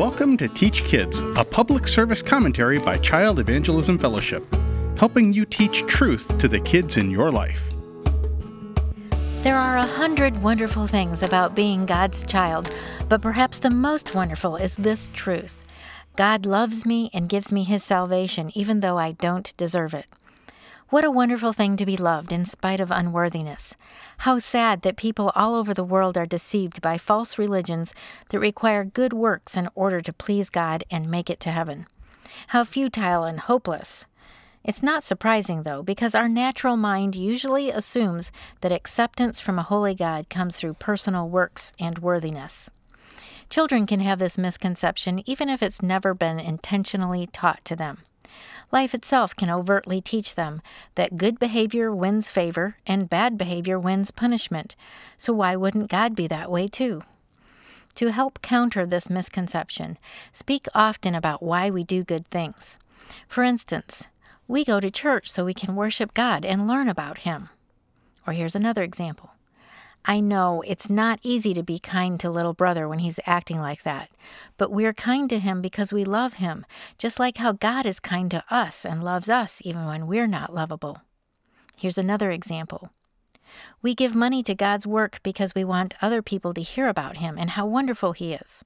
Welcome to Teach Kids, a public service commentary by Child Evangelism Fellowship, helping you teach truth to the kids in your life. There are a hundred wonderful things about being God's child, but perhaps the most wonderful is this truth God loves me and gives me his salvation, even though I don't deserve it. What a wonderful thing to be loved in spite of unworthiness. How sad that people all over the world are deceived by false religions that require good works in order to please God and make it to heaven. How futile and hopeless. It's not surprising, though, because our natural mind usually assumes that acceptance from a holy God comes through personal works and worthiness. Children can have this misconception even if it's never been intentionally taught to them. Life itself can overtly teach them that good behavior wins favor and bad behavior wins punishment. So why wouldn't God be that way too? To help counter this misconception, speak often about why we do good things. For instance, we go to church so we can worship God and learn about Him. Or here's another example I know it's not easy to be kind to little brother when he's acting like that, but we're kind to him because we love him, just like how God is kind to us and loves us even when we're not lovable. Here's another example. We give money to God's work because we want other people to hear about him and how wonderful he is.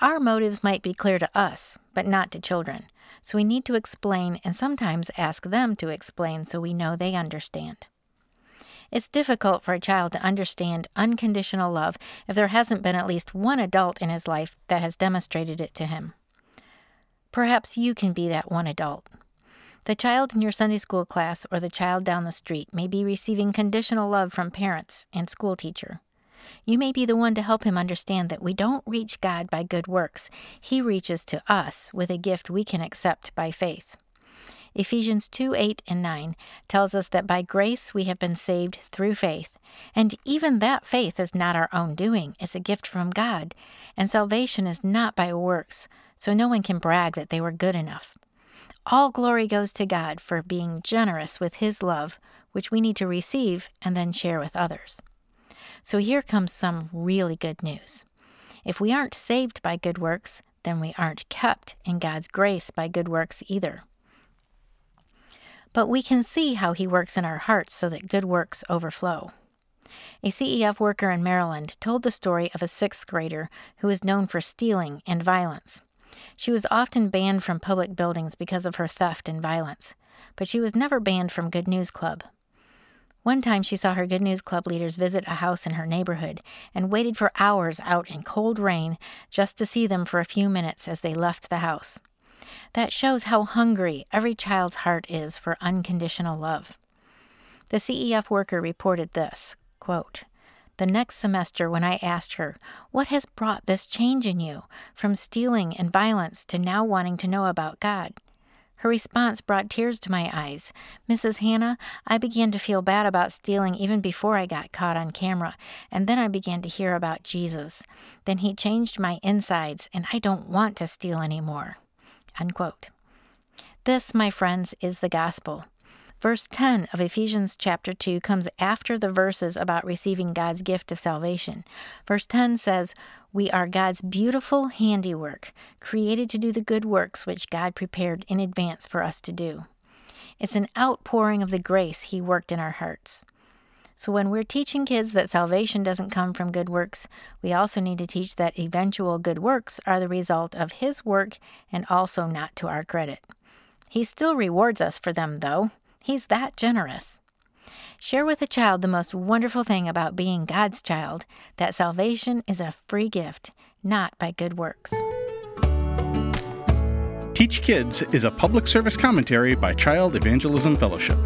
Our motives might be clear to us, but not to children, so we need to explain and sometimes ask them to explain so we know they understand. It's difficult for a child to understand unconditional love if there hasn't been at least one adult in his life that has demonstrated it to him. Perhaps you can be that one adult. The child in your Sunday school class or the child down the street may be receiving conditional love from parents and school teacher. You may be the one to help him understand that we don't reach God by good works. He reaches to us with a gift we can accept by faith. Ephesians 2 8 and 9 tells us that by grace we have been saved through faith. And even that faith is not our own doing, it's a gift from God. And salvation is not by works, so no one can brag that they were good enough. All glory goes to God for being generous with His love, which we need to receive and then share with others. So here comes some really good news. If we aren't saved by good works, then we aren't kept in God's grace by good works either. But we can see how he works in our hearts so that good works overflow. A CEF worker in Maryland told the story of a sixth grader who is known for stealing and violence. She was often banned from public buildings because of her theft and violence, but she was never banned from Good News Club. One time she saw her Good News Club leaders visit a house in her neighborhood and waited for hours out in cold rain just to see them for a few minutes as they left the house. That shows how hungry every child's heart is for unconditional love. The CEF worker reported this quote, The next semester, when I asked her, What has brought this change in you, from stealing and violence to now wanting to know about God? Her response brought tears to my eyes. Mrs. Hannah, I began to feel bad about stealing even before I got caught on camera, and then I began to hear about Jesus. Then he changed my insides, and I don't want to steal anymore. Unquote. This, my friends, is the gospel. Verse 10 of Ephesians chapter 2 comes after the verses about receiving God's gift of salvation. Verse 10 says, We are God's beautiful handiwork, created to do the good works which God prepared in advance for us to do. It's an outpouring of the grace He worked in our hearts. So, when we're teaching kids that salvation doesn't come from good works, we also need to teach that eventual good works are the result of His work and also not to our credit. He still rewards us for them, though. He's that generous. Share with a child the most wonderful thing about being God's child that salvation is a free gift, not by good works. Teach Kids is a public service commentary by Child Evangelism Fellowship.